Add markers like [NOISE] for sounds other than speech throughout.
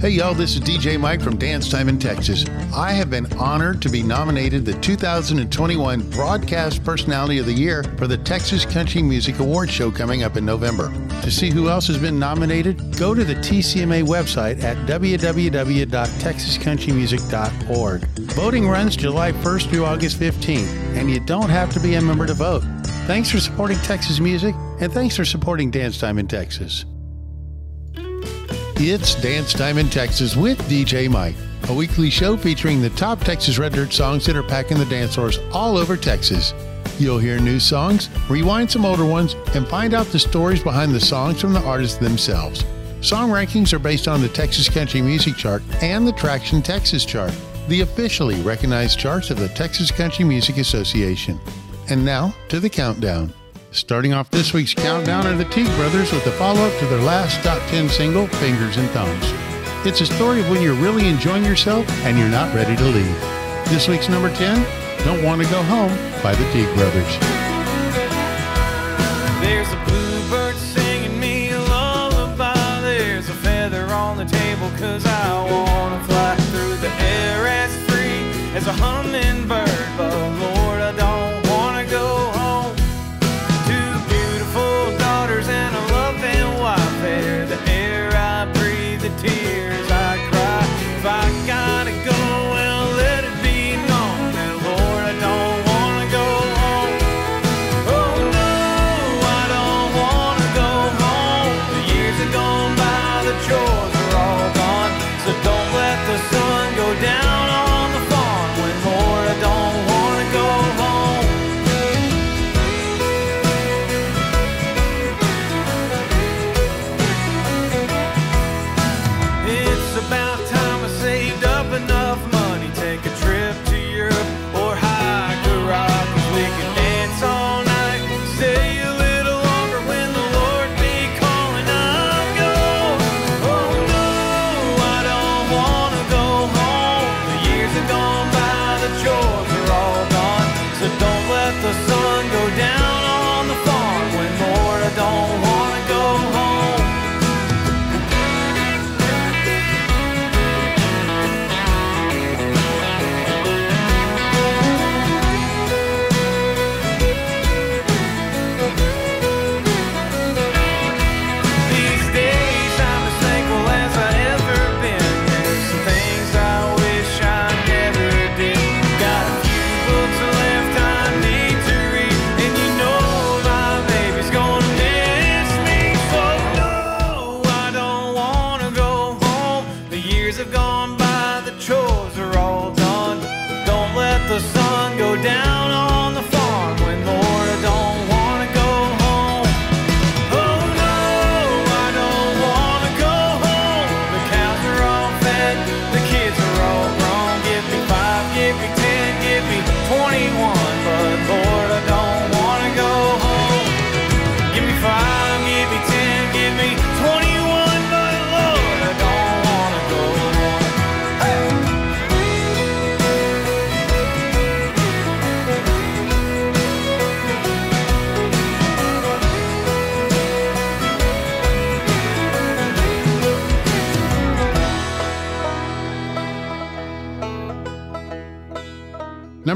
Hey, y'all, this is DJ Mike from Dance Time in Texas. I have been honored to be nominated the 2021 Broadcast Personality of the Year for the Texas Country Music Awards show coming up in November. To see who else has been nominated, go to the TCMA website at www.texascountrymusic.org. Voting runs July 1st through August 15th, and you don't have to be a member to vote. Thanks for supporting Texas music, and thanks for supporting Dance Time in Texas. It's Dance Time in Texas with DJ Mike, a weekly show featuring the top Texas Red Dirt songs that are packing the dance floors all over Texas. You'll hear new songs, rewind some older ones, and find out the stories behind the songs from the artists themselves. Song rankings are based on the Texas Country Music Chart and the Traction Texas Chart, the officially recognized charts of the Texas Country Music Association. And now to the countdown. Starting off this week's countdown are the Teague Brothers with the follow up to their last top 10 single, Fingers and Thumbs. It's a story of when you're really enjoying yourself and you're not ready to leave. This week's number 10, Don't Want to Go Home by the Teague Brothers. There's a bluebird singing me a lullaby. There's a feather on the table, cause I wanna fly through the air as free as a hummingbird.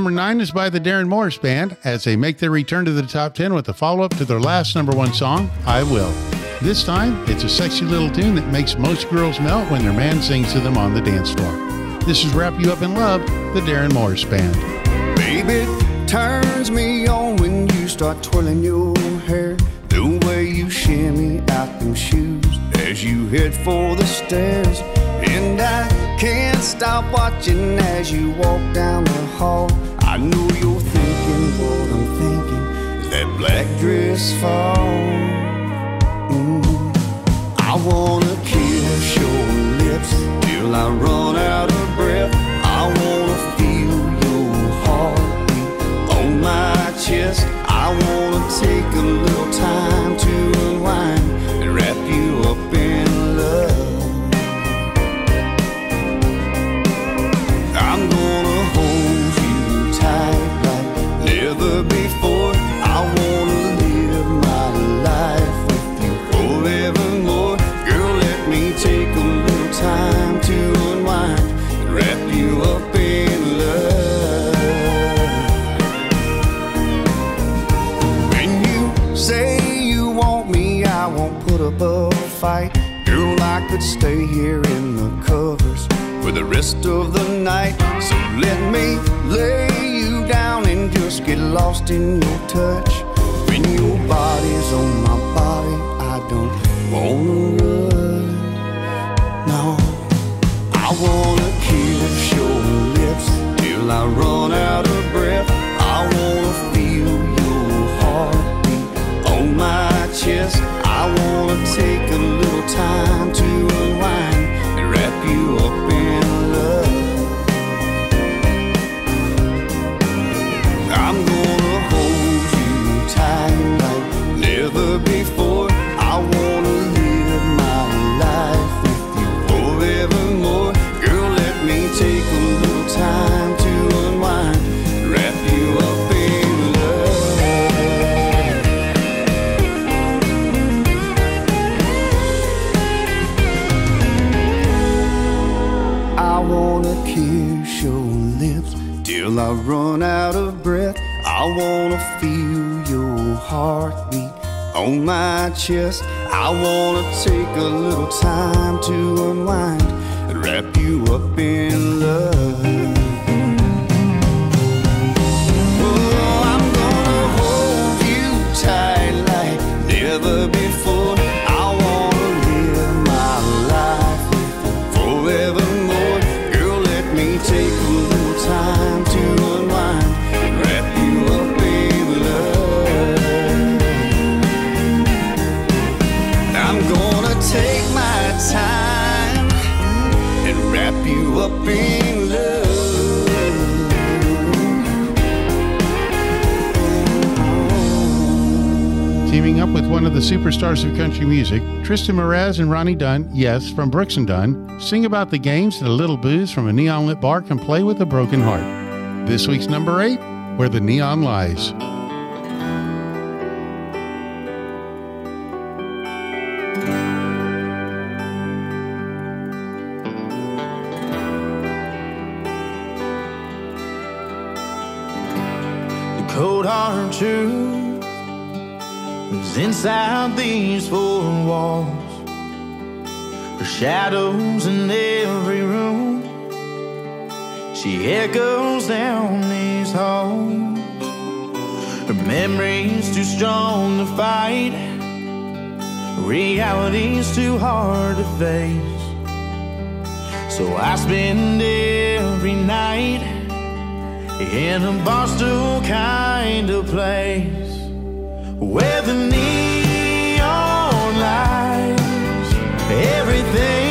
Number nine is by the Darren Morris Band as they make their return to the top 10 with a follow up to their last number one song, I Will. This time, it's a sexy little tune that makes most girls melt when their man sings to them on the dance floor. This is Wrap You Up in Love, the Darren Morris Band. Baby, turns me on when you start twirling your hair. The way you shimmy out them shoes as you head for the stairs. And I can't stop watching as you walk down the hall. I know you're thinking what I'm thinking. That black dress fall. Mm. I wanna kiss your lips till I run out of breath. I wanna feel your heartbeat on my chest. I wanna take a little time to unwind and wrap you up in rest of the night. So let me lay you down and just get lost in your touch. Heartbeat on my chest. I wanna take a little time to unwind and wrap you up in superstars of country music, Triston Marez and Ronnie Dunn, yes, from Brooks and Dunn, sing about the games that a little booze from a neon lit bar can play with a broken heart. This week's number eight, Where the Neon Lies. The cold hard truth inside these four walls. Her shadows in every room. She echoes down these halls. Her memory's too strong to fight. Reality's too hard to face. So I spend every night in a Barstool kind of place where the neon lights, everything's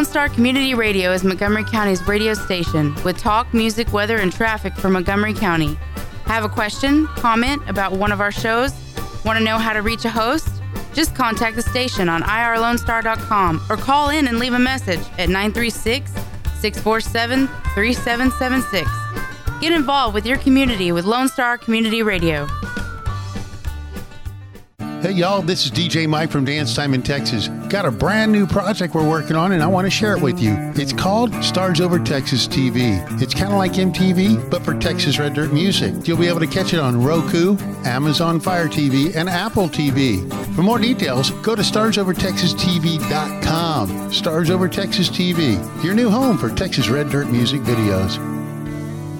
Lone Star Community Radio is Montgomery County's radio station with talk, music, weather, and traffic for Montgomery County. Have a question, comment about one of our shows? Want to know how to reach a host? Just contact the station on irlonestar.com or call in and leave a message at 936 647 3776. Get involved with your community with Lone Star Community Radio. Hey, y'all, this is DJ Mike from Dance Time in Texas. Got a brand new project we're working on, and I want to share it with you. It's called Stars Over Texas TV. It's kind of like MTV, but for Texas Red Dirt music. You'll be able to catch it on Roku, Amazon Fire TV, and Apple TV. For more details, go to StarsOverTexasTV.com. Stars Over Texas TV, your new home for Texas Red Dirt music videos.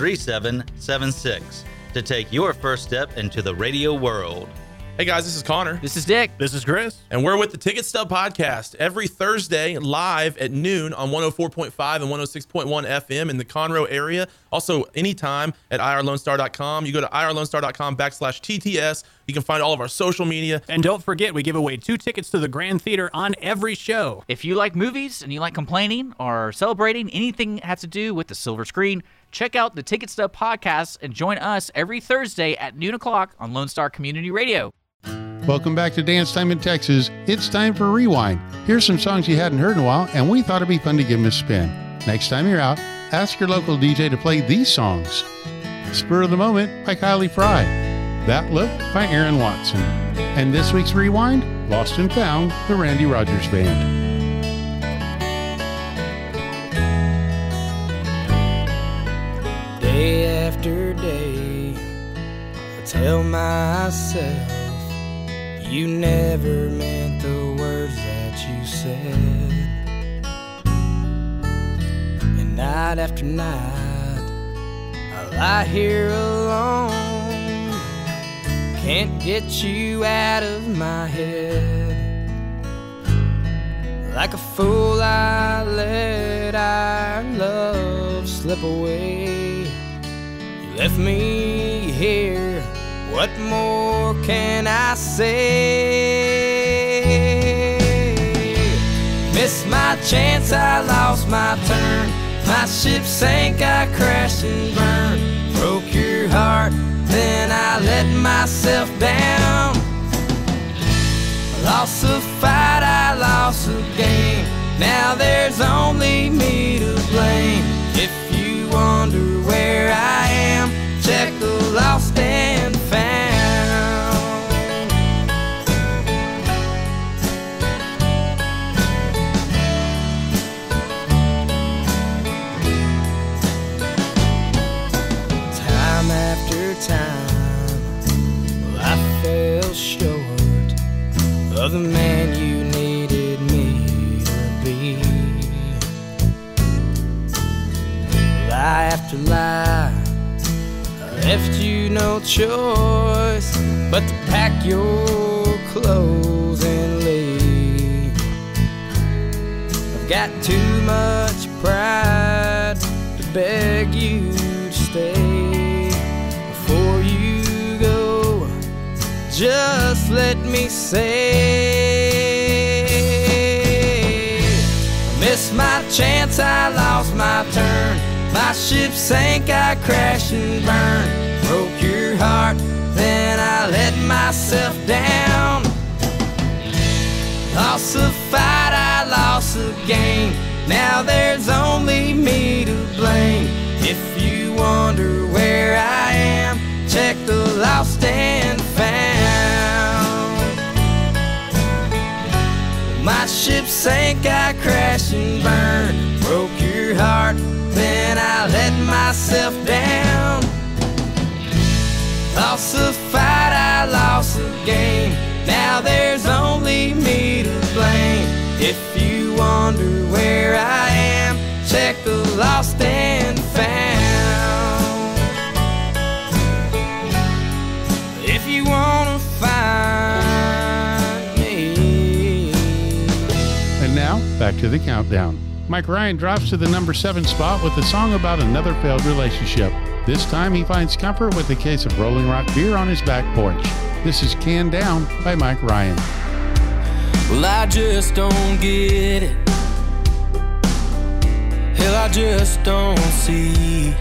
3776 to take your first step into the radio world. Hey guys, this is Connor. This is Dick. This is Chris. And we're with the Ticket Stub Podcast every Thursday live at noon on 104.5 and 106.1 FM in the Conroe area. Also, anytime at irlonestar.com. You go to irlonestar.com backslash TTS. You can find all of our social media. And don't forget, we give away two tickets to the Grand Theater on every show. If you like movies and you like complaining or celebrating anything that has to do with the silver screen, check out the Ticket Stub Podcast and join us every Thursday at noon o'clock on Lone Star Community Radio. Welcome back to Dance Time in Texas. It's time for Rewind. Here's some songs you hadn't heard in a while, and we thought it'd be fun to give them a spin. Next time you're out, ask your local DJ to play these songs. Spur of the Moment by Kylie Frey. That Look by Aaron Watson. And this week's Rewind, Lost and Found, the Randy Rogers Band. Day after day, I tell myself you never meant the words that you said. Night after night, I lie here alone. Can't get you out of my head. Like a fool, I let our love slip away. You left me here. What more can I say? Missed my chance, I lost my turn. My ship sank, I crashed and burned. Broke your heart, then I let myself down. Lost a fight, I lost a game. Now there's only me to blame. If you wonder where I am, check the lost and I left you no choice but to pack your clothes and leave. I've got too much pride to beg you to stay before you go. Just let me say, I missed my chance, I lost my turn. My ship sank, I crashed and burned. Broke your heart, then I let myself down. Lost a fight, I lost a game. Now there's only me to blame. If you wonder where I am, check the lost and found. My ship sank, I crashed and burned. Broke your heart, let myself down. Lost the fight, I lost the game. Now there's only me to blame. If you wonder where I am, check the lost and found. If you wanna find me. And now, back to the countdown. Mike Ryan drops to the number seven spot with a song about another failed relationship. This time he finds comfort with a case of Rolling Rock beer on his back porch. This is Can Down by Mike Ryan. Well, I just don't get it. Hell, I just don't see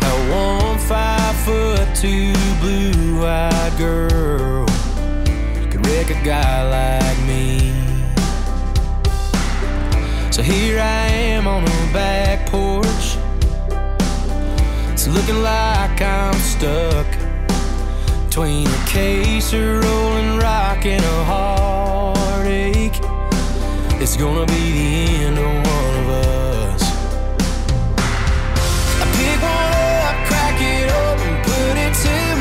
how one five foot two blue eyed girl could wreck a guy like me. So here I am on her back porch. It's looking like I'm stuck between a case of rolling rock and a heartache. It's gonna be the end of one of us. I pick one up, crack it open, put it to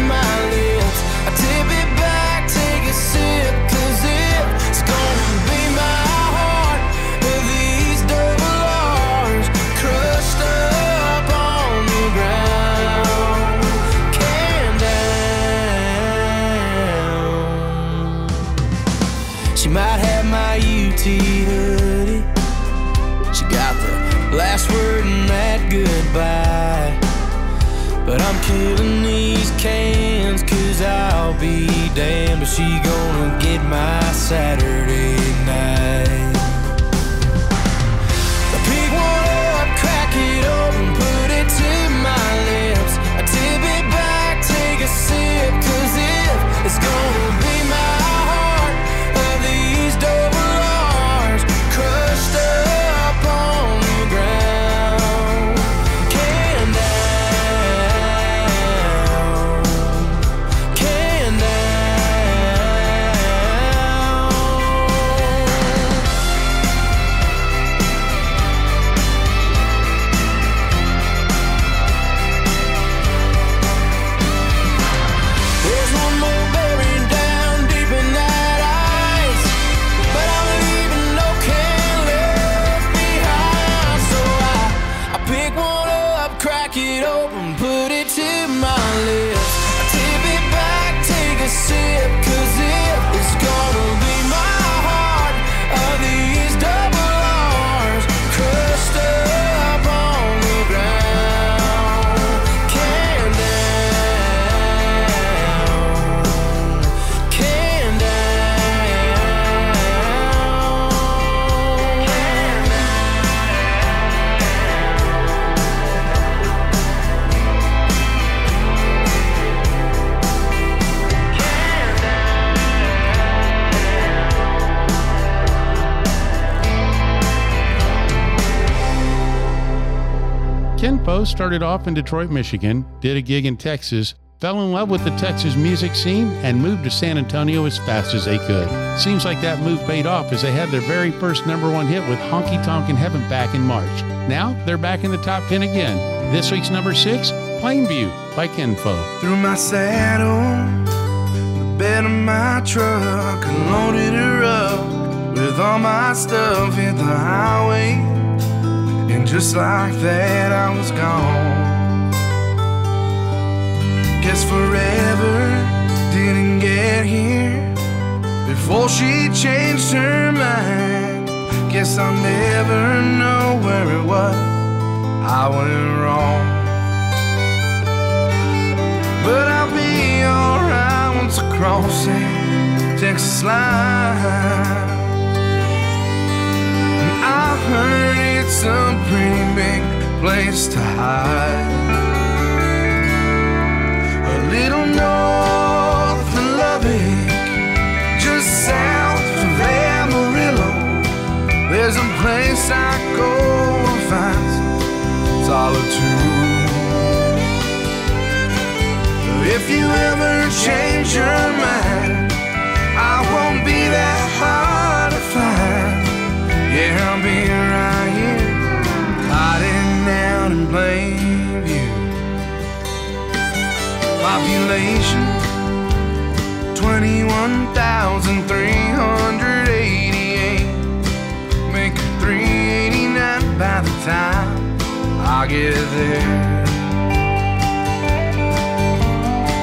my Saturday Started off in Detroit, Michigan, did a gig in Texas, fell in love with the Texas music scene, and moved to San Antonio as fast as they could. Seems like that move paid off as they had their very first number one hit with Honky Tonk in Heaven back in March. Now they're back in the top 10 again. This week's number six, Plainview by Kin Faux. Threw my saddle, the bed of my truck, and loaded her up with all my stuff. Hit the highway, and just like that, I was gone. Guess forever didn't get here before she changed her mind. Guess I'll never know where it was I went wrong. But I'll be alright once I cross that Texas line. I heard it's a pretty big place to hide. A little north of Lubbock, just south of Amarillo. There's a place I go to find solitude. If you ever change your mind, I won't be that hard to find. Yeah, I'll be in Plainview. Population 21,388. Make it 389 by the time I get there.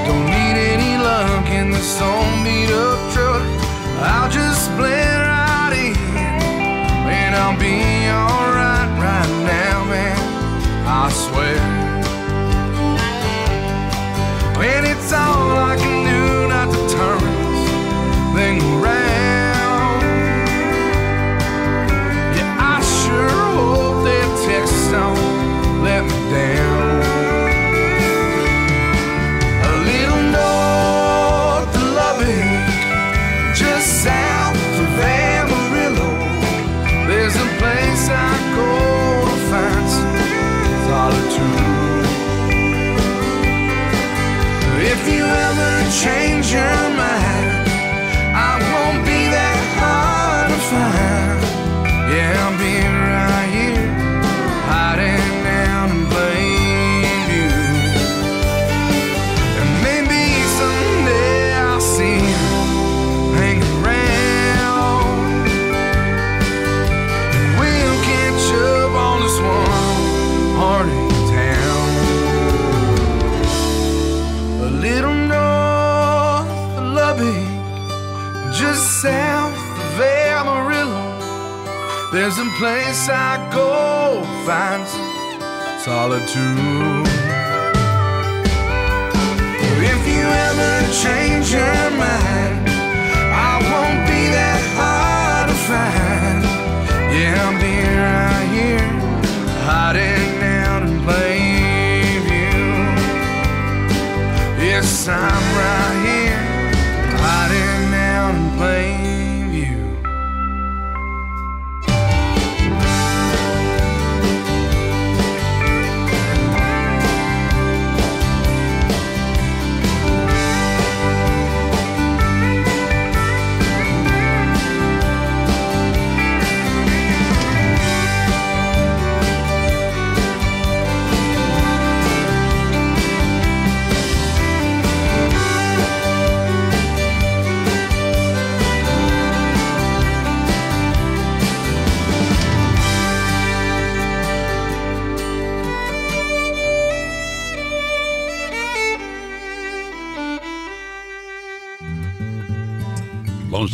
Don't need any luck in this old beat up truck. I'll just blend right in There's a I swear. When it's all I can do not to turn this thing around. Place I go find some solitude. If you ever change your mind, I won't be that hard to find. Yeah, I'll be right here, hiding out in plain view. Yes, I'm right here,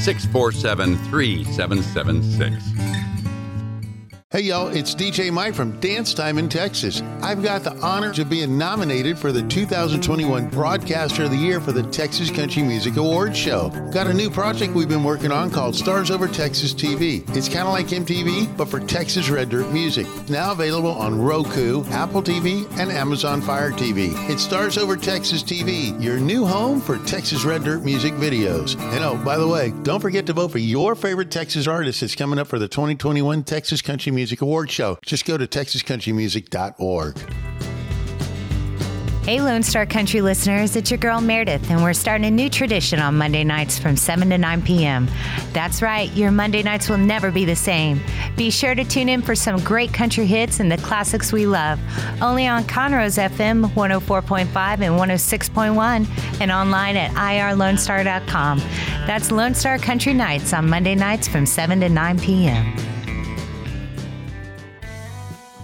647 3776. Hey y'all, it's DJ Mike from Dance Time in Texas. I've got the honor of being nominated for the 2021 Broadcaster of the Year for the Texas Country Music Awards Show. Got a new project we've been working on called Stars Over Texas TV. It's kind of like MTV, but for Texas Red Dirt music. Now available on Roku, Apple TV, and Amazon Fire TV. It's Stars Over Texas TV, your new home for Texas Red Dirt music videos. And oh, by the way, don't forget to vote for your favorite Texas artist that's coming up for the 2021 Texas Country Music Awards Show. Just go to texascountrymusic.org. Hey, Lone Star Country listeners, it's your girl Meredith, and we're starting a new tradition on Monday nights from 7 to 9 p.m. That's right, your Monday nights will never be the same. Be sure to tune in for some great country hits and the classics we love. Only on Conroe's FM 104.5 and 106.1, and online at irlonestar.com. That's Lone Star Country Nights on Monday nights from 7 to 9 p.m.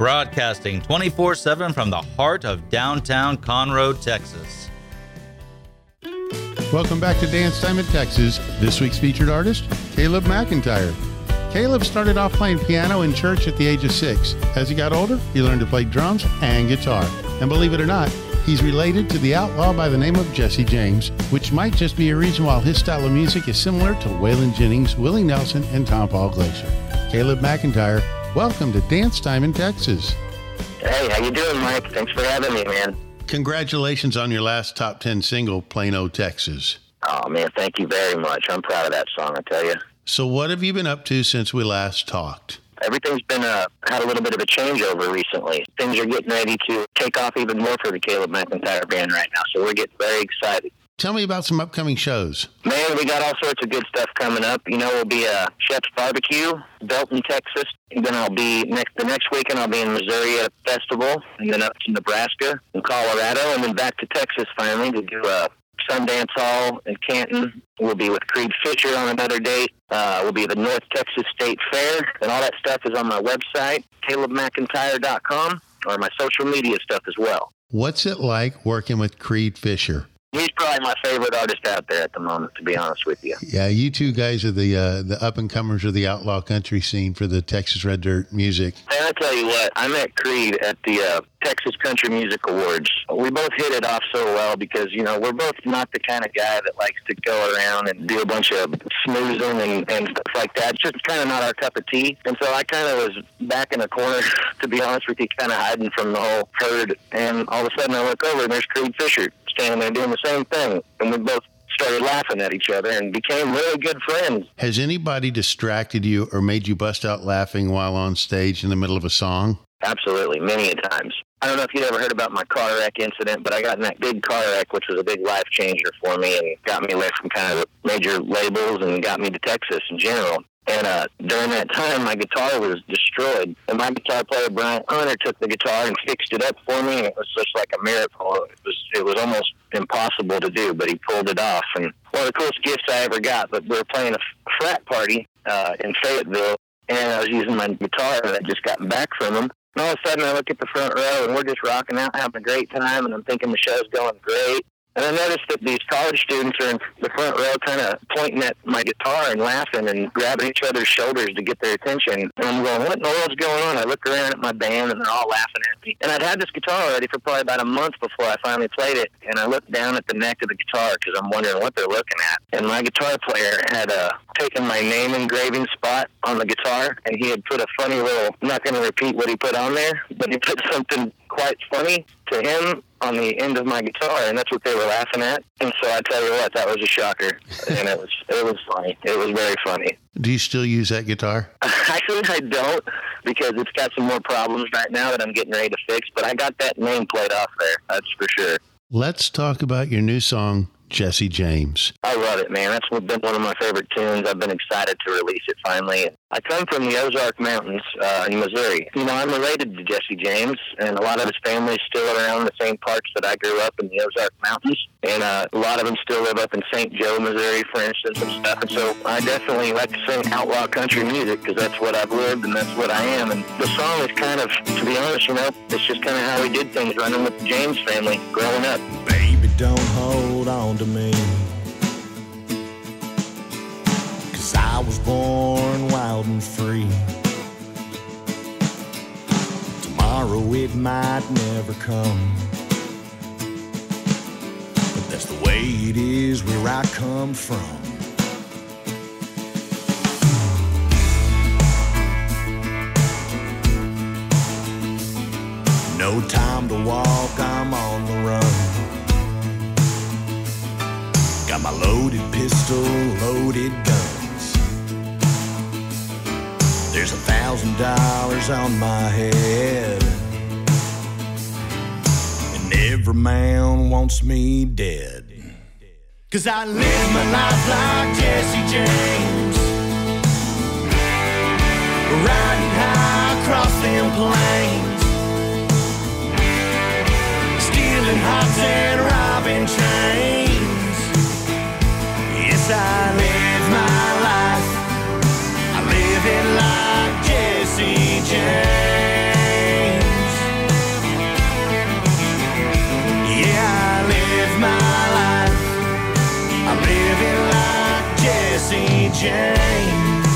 broadcasting 24 7 from the heart of downtown Conroe, Texas. Welcome back to Dance Time in Texas. This week's featured artist, Caleb McIntyre. Caleb started off playing piano in church at the age of six. As he got older, he learned to play drums and guitar. And believe it or not, he's related to the outlaw by the name of Jesse James, which might just be a reason why his style of music is similar to Waylon Jennings, Willie Nelson, and Tompall Glaser. Caleb McIntyre, welcome to Dance Time in Texas. Hey, how you doing, Mike? Thanks for having me, man. Congratulations on your last top 10 single, Plano, Texas. Oh man, thank you very much. I'm proud of that song, I tell you. So, what have you been up to since we last talked? Everything's been uh, had a little bit of a changeover recently. Things are getting ready to take off even more for the Caleb McIntyre band right now, so we're getting very excited. Tell me about some upcoming shows. Man, we got all sorts of good stuff coming up. You know, we'll be a Schoepf's Barbecue, Belton, Texas. And then I'll be next the next weekend. I'll be in Missouri at a festival, and then up to Nebraska and Colorado, and then back to Texas finally to do a Sundance Hall in Canton. We'll be with Creed Fisher on another date. Uh, we'll be at the North Texas State Fair, and all that stuff is on my website, calebmcintyre.com, or my social media stuff as well. What's it like working with Creed Fisher? He's probably my favorite artist out there at the moment, to be honest with you. Yeah, you two guys are the uh, the up and comers of the outlaw country scene for the Texas Red Dirt music. And I tell you what, I met Creed at the uh, Texas Country Music Awards. We both hit it off so well because you know we're both not the kind of guy that likes to go around and do a bunch of snoozing and, and stuff like that. It's just kind of not our cup of tea. And so I kind of was back in a corner, [LAUGHS] to be honest with you, kind of hiding from the whole herd. And all of a sudden I look over and there's Creed Fisher standing there doing the same thing, and we both started laughing at each other and became really good friends. Has anybody distracted you or made you bust out laughing while on stage in the middle of a song? Absolutely, many a times. I don't know if you'd ever heard about my car wreck incident, but I got in that big car wreck, which was a big life changer for me and got me away from kind of major labels and got me to Texas in general. And uh, during that time, my guitar was destroyed. And my guitar player, Brian Hunter, took the guitar and fixed it up for me. And it was just like a miracle. It was, it was almost impossible to do, but he pulled it off. And one of the coolest gifts I ever got, but we were playing a frat party uh, in Fayetteville, and I was using my guitar that I just gotten back from him. And all of a sudden, I look at the front row, and we're just rocking out, having a great time, and I'm thinking the show's going great. And I noticed that these college students are in the front row kind of pointing at my guitar and laughing and grabbing each other's shoulders to get their attention. And I'm going, what in the world's going on? I look around at my band and they're all laughing at me. And I'd had this guitar already for probably about a month before I finally played it. And I looked down at the neck of the guitar because I'm wondering what they're looking at. And my guitar player had uh, taken my name engraving spot on the guitar and he had put a funny little, I'm not going to repeat what he put on there, but he put something quite funny to him on the end of my guitar, and that's what they were laughing at. And so I tell you what, that was a shocker, and it was it was funny. It was very funny. Do you still use that guitar? [LAUGHS] Actually, I don't because it's got some more problems right now that I'm getting ready to fix. But I got that nameplate off there, that's for sure. Let's talk about your new song, Jesse James. I love it, man. That's been one of my favorite tunes. I've been excited to release it finally. I come from the Ozark Mountains uh, in Missouri. You know, I'm related to Jesse James, and a lot of his family is still around the same parts that I grew up in the Ozark Mountains. And uh, a lot of them still live up in St. Joe, Missouri, for instance, and stuff. And so I definitely like to sing outlaw country music because that's what I've lived and that's what I am. And the song is kind of, to be honest, you know, it's just kind of how we did things running with the James family growing up. Baby, don't hold on to me. Cause I was born wild and free. Tomorrow it might never come. But that's the way it is where I come from. No time to walk, I'm on the run. My loaded pistol, loaded guns. There's a thousand dollars on my head. And every man wants me dead. Cause I live my life like Jesse James. Riding high across them plains. Stealing hops and robbing trains. James.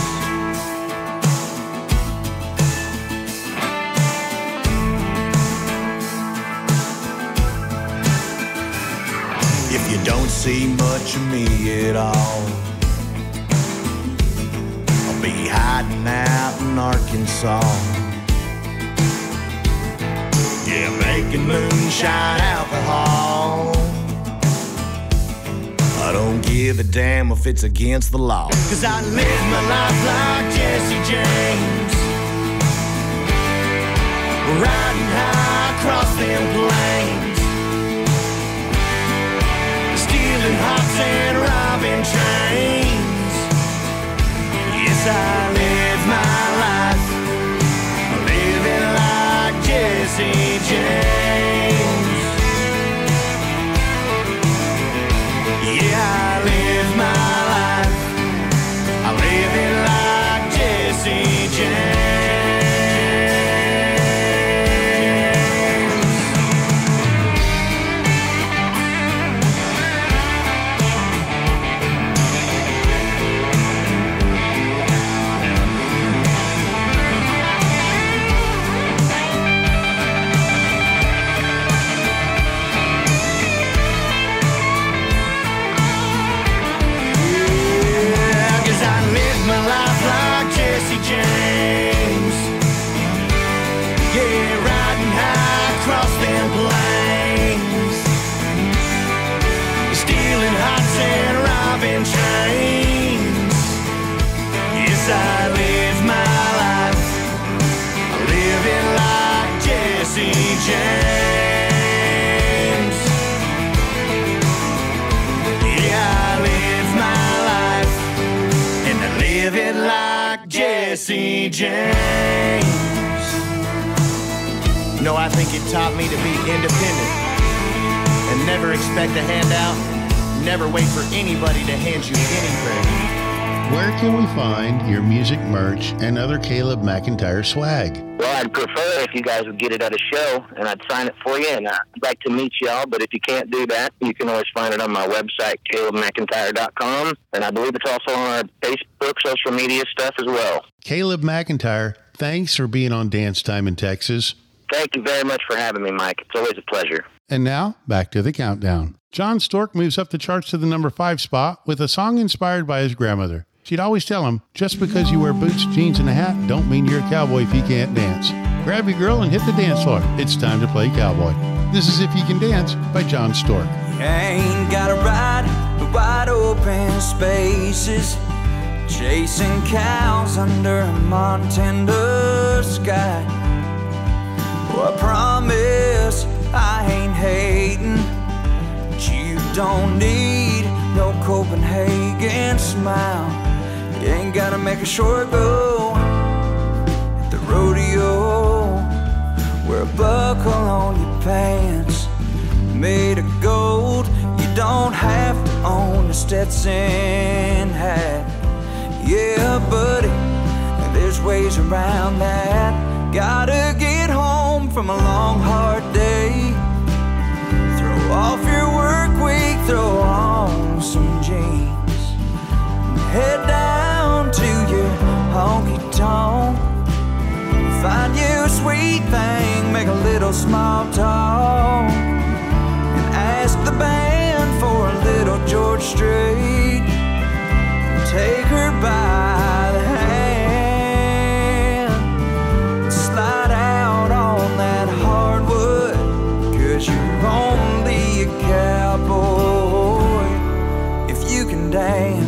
If you don't see much of me at all, I'll be hiding out in Arkansas. Yeah, making moonshine alcohol. I don't give a damn if it's against the law. Cause I live my life like Jesse James. Riding high across them plains. Stealing hops and robbing trains. Yes, I live my life. Living like Jesse James. Yeah, I live my swag? Well, I'd prefer if you guys would get it at a show, and I'd sign it for you, and I'd like to meet y'all. But if you can't do that, you can always find it on my website, calebmcintyre.com, and I believe it's also on our Facebook, social media stuff as well. Caleb McIntyre, thanks for being on Dance Time in Texas. Thank you very much for having me, Mike. It's always a pleasure. And now, back to the countdown. John Stork moves up the charts to the number five spot with a song inspired by his grandmother. She'd always tell him, just because you wear boots, jeans, and a hat, don't mean you're a cowboy if you can't dance. Grab your girl and hit the dance floor. It's time to play cowboy. This is If You Can Dance by John Stork. Ain't gotta ride the wide open spaces, chasing cows under a Montana sky. I promise I ain't hating, but you don't need no Copenhagen smile. You ain't gotta make a short go at the rodeo. Wear a buckle on your pants made of gold. You don't have to own a Stetson hat. Yeah, buddy, there's ways around that. Gotta get home from a long, hard day. Throw off your work week, throw on some jeans. Head down honky tonk. Find you a sweet thing, make a little small talk. And ask the band for a little George Strait. Take her by the hand. Slide out on that hardwood. Cause you're only a cowboy if you can dance.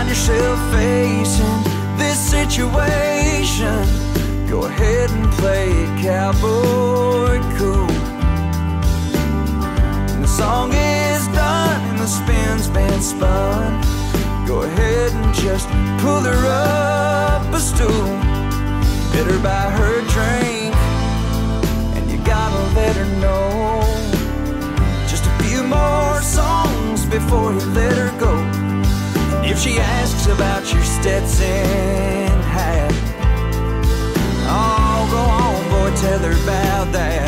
Find yourself facing this situation, go ahead and play it cowboy cool. When the song is done and the spin's been spun, go ahead and just pull her up a stool. Better buy her drink, and you gotta let her know. Just a few more songs before you let her go. If she asks about your Stetson hat, oh, go on, boy, tell her about that.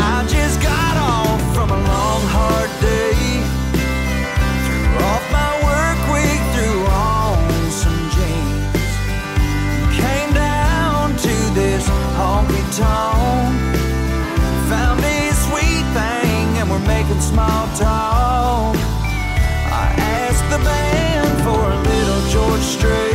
I just got off from a long, hard day. Threw off my work week, threw on some jeans. Came down to this honky tonk. Found this sweet thing, and we're making small talk. I asked the band a little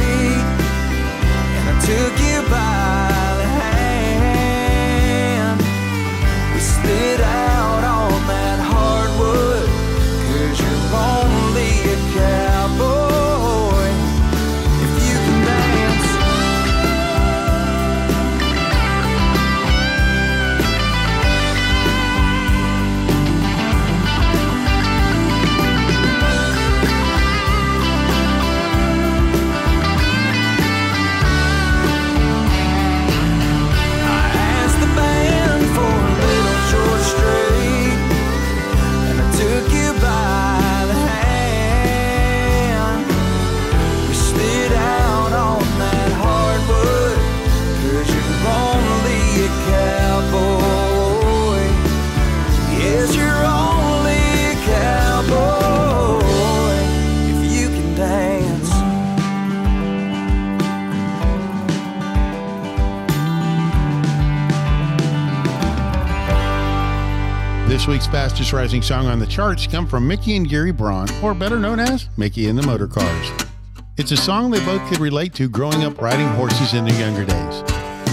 fastest rising song on the charts come from Micky and Gary Braun, or better known as Micky and the Motorcars. It's a song they both could relate to growing up riding horses in their younger days.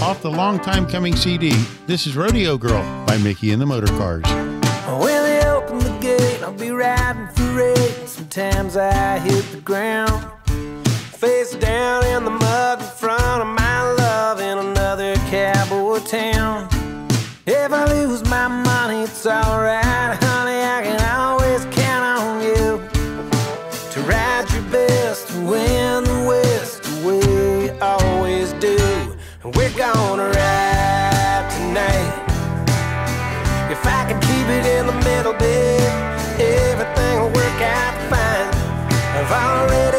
Off the long time coming CD, this is Rodeo Girl by Micky and the Motorcars. When they open the gate, I'll be riding for race. times I hit the ground. Face down in the mud in front of my love in another cowboy town. If I lose my money, it's alright, keep it in the middle, babe, everything will work out fine. I've already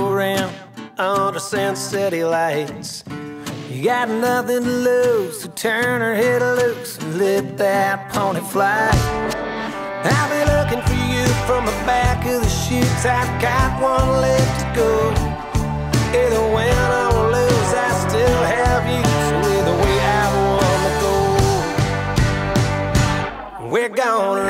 10th go round under Sin City lights. You got nothing to lose, so turn her head loose and let that pony fly. I'll be looking for you from the back of the chutes. I've got one left to go. Either win or lose, I still have you. So either way, I wanna go. We're gonna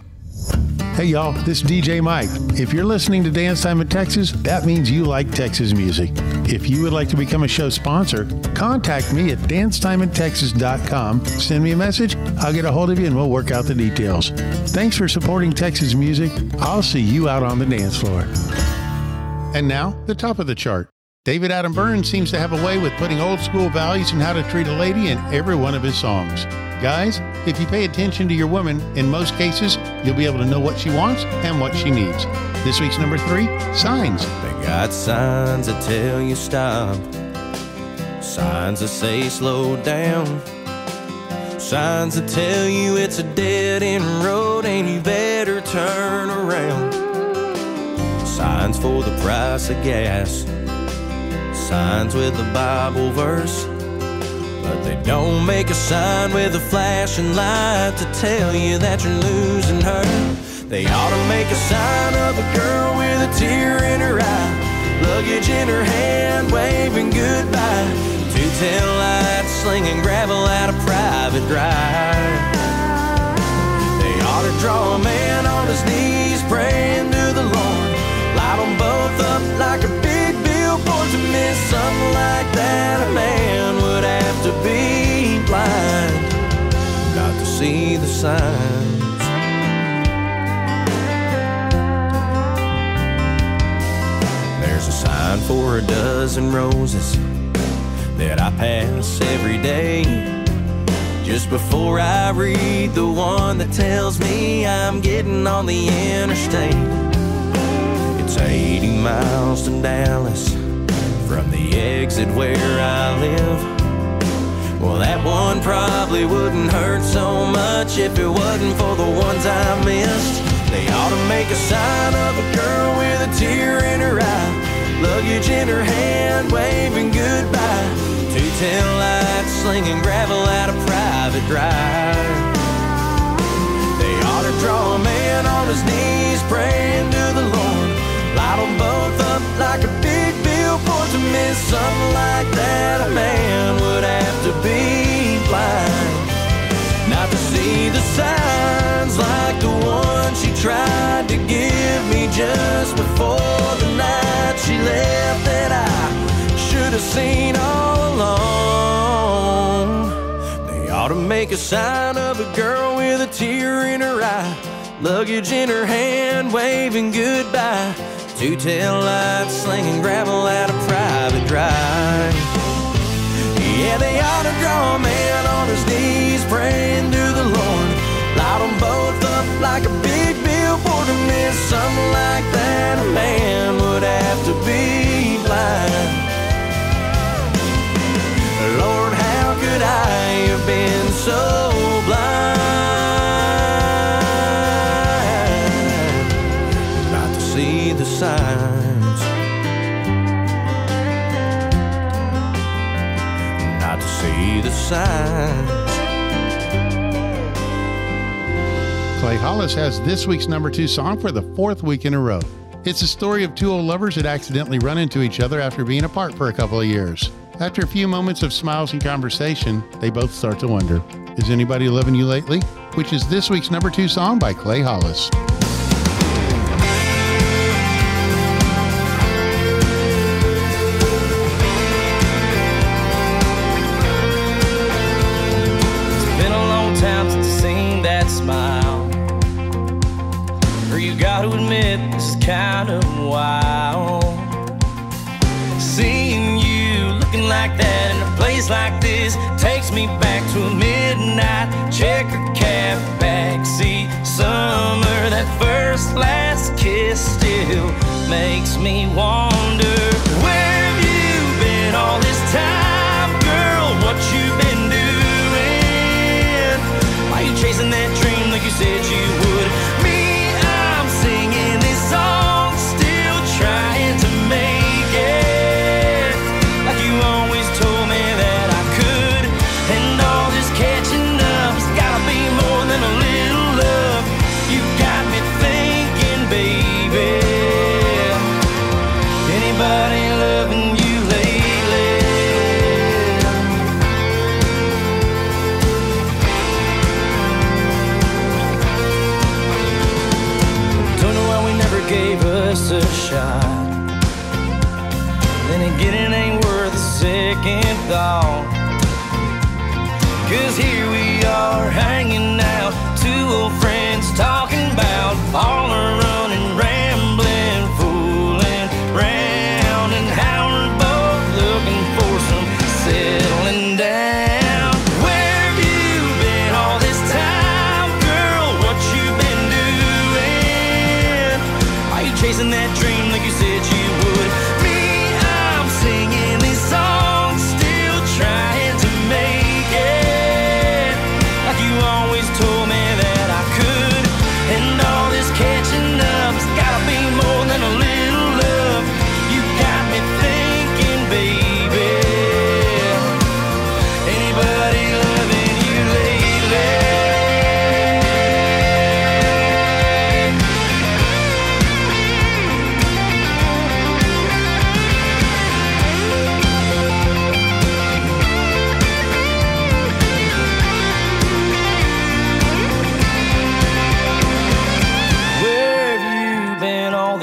Hey y'all, this is DJ Mike. If you're listening to Dance Time in Texas, that means you like Texas music. If you would like to become a show sponsor, contact me at dancetimeintexas.com. Send me a message, I'll get a hold of you and we'll work out the details. Thanks for supporting Texas music. I'll see you out on the dance floor. And now, the top of the chart. David Adam Byrnes seems to have a way with putting old school values and how to treat a lady in every one of his songs. Guys, if you pay attention to your woman, in most cases, you'll be able to know what she wants and what she needs. This week's number three Signs. They got signs that tell you stop, signs that say slow down, signs that tell you it's a dead end road and you better turn around. Signs for the price of gas, signs with a Bible verse. But they don't make a sign with a flashing light to tell you that you're losing her. They ought to make a sign of a girl with a tear in her eye, luggage in her hand, waving goodbye. Two tail lights slinging gravel at a private drive. They ought to draw a man on his knees, praying to the Lord. Light them both up like a big billboard to miss something like that. A man to be blind not to see the signs. There's a sign for a dozen roses that I pass every day. Just before I read the one that tells me I'm getting on the interstate. It's 80 miles to Dallas from the exit where I live. Well, that one probably wouldn't hurt so much if it wasn't for the ones I missed. They ought to make a sign of a girl with a tear in her eye, luggage in her hand, waving goodbye. Two tail lights slinging gravel at a private drive. They ought to draw a man on his knees, praying to the Lord. Light them both big to miss something like that. A man would have to be blind not to see the signs like the one she tried to give me just before the night she left that I should have seen all along. They ought to make a sign of a girl with a tear in her eye, luggage in her hand, waving goodbye. Two tail lights slinging gravel at a private drive. Yeah, they ought to draw a man on his knees, praying to the Lord. Light them both up like a big billboard to miss something like that. A man would have to be blind. Lord, how could I have been so Clay Hollis has this week's number two song for the fourth week in a row. It's a story of two old lovers that accidentally run into each other after being apart for a couple of years. After a few moments of smiles and conversation, they both start to wonder Is anybody loving you lately? Which is this week's number two song by Clay Hollis. Me back to a midnight checker cab backseat summer. That first last kiss still makes me wonder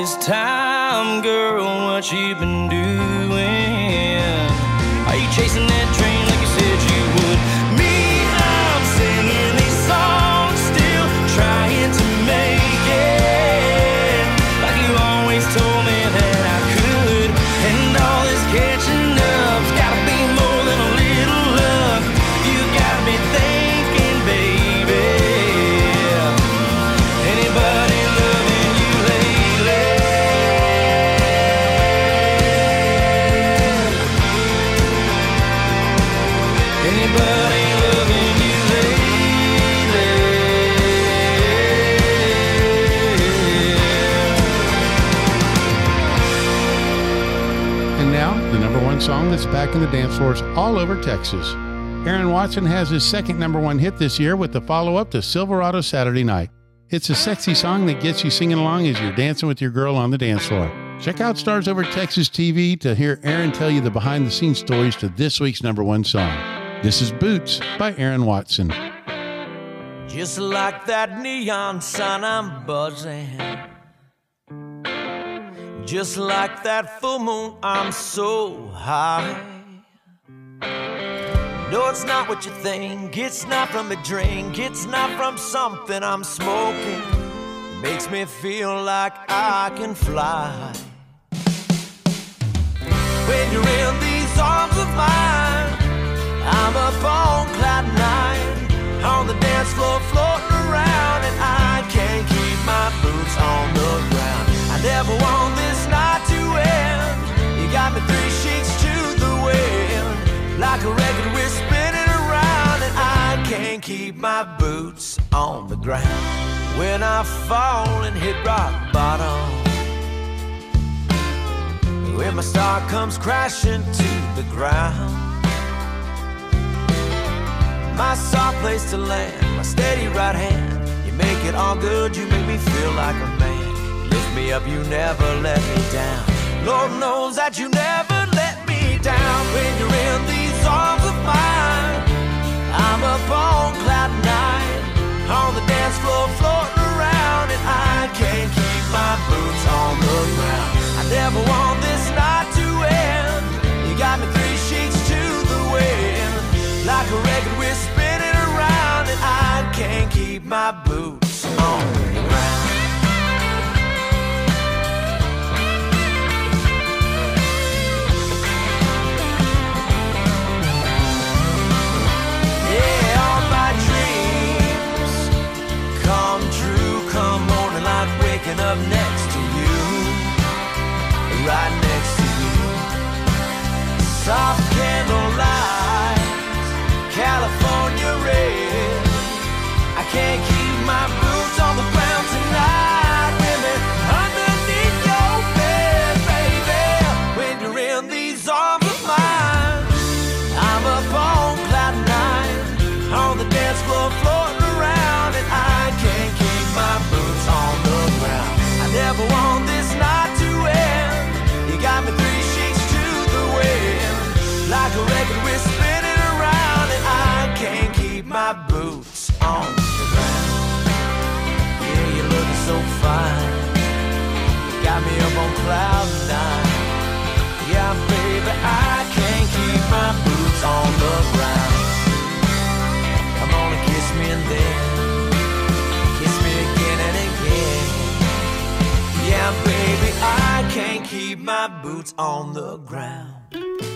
this time, girl? What you been doing? In the dance floors all over Texas. Aaron Watson has his second number one hit this year with the follow up to Silverado Saturday Night. It's a sexy song that gets you singing along as you're dancing with your girl on the dance floor. Check out Stars Over Texas TV to hear Aaron tell you the behind the scenes stories to this week's number one song. This is Boots by Aaron Watson. Just like that neon sign, I'm buzzing. Just like that full moon, I'm so high. No, it's not what you think. It's not from a drink. It's not from something I'm smoking. Makes me feel like I can fly. When you're in these arms of mine, I'm up on cloud nine, on the dance floor floating keep my boots on the ground. When I fall and hit rock bottom. When my star comes crashing to the ground My soft place to land, my steady right hand You make it all good, you make me feel like a man Lift me up, you never let me down Lord knows that you never let me down When you're in these arms of mine I'm up on cloud nine On the dance floor floating around And I can't keep my boots on the ground I never want this night to end. You got me three sheets to the wind, like a record we're spinning around, and I can't keep my boots on the ground. Waking up next to you right next to you. Soft candlelight, California red. I can't my boots on the ground. Come on and kiss me and then kiss me again and again. Yeah, baby, I can't keep my boots on the ground.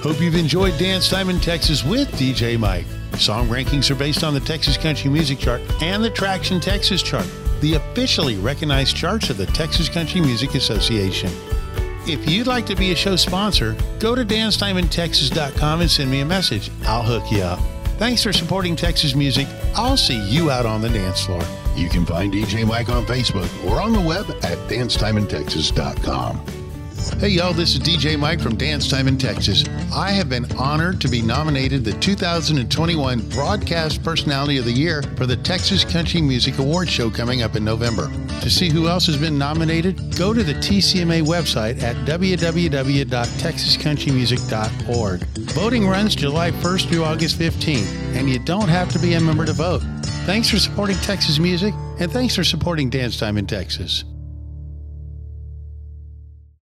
Hope you've enjoyed Dance Time in Texas with DJ Mike. Song rankings are based on the Texas Country Music Chart and the Traction Texas Chart, the officially recognized charts of the Texas Country Music Association. If you'd like to be a show sponsor, go to dancetimeintexas.com and send me a message. I'll hook you up. Thanks for supporting Texas music. I'll see you out on the dance floor. You can find DJ Mike on Facebook or on the web at dancetimeintexas.com. Hey, y'all, this is DJ Mike from Dance Time in Texas. I have been honored to be nominated the 2021 Broadcast Personality of the Year for the Texas Country Music Awards show coming up in November. To see who else has been nominated, go to the TCMA website at www.texascountrymusic.org. Voting runs July 1st through August 15th, and you don't have to be a member to vote. Thanks for supporting Texas music, and thanks for supporting Dance Time in Texas.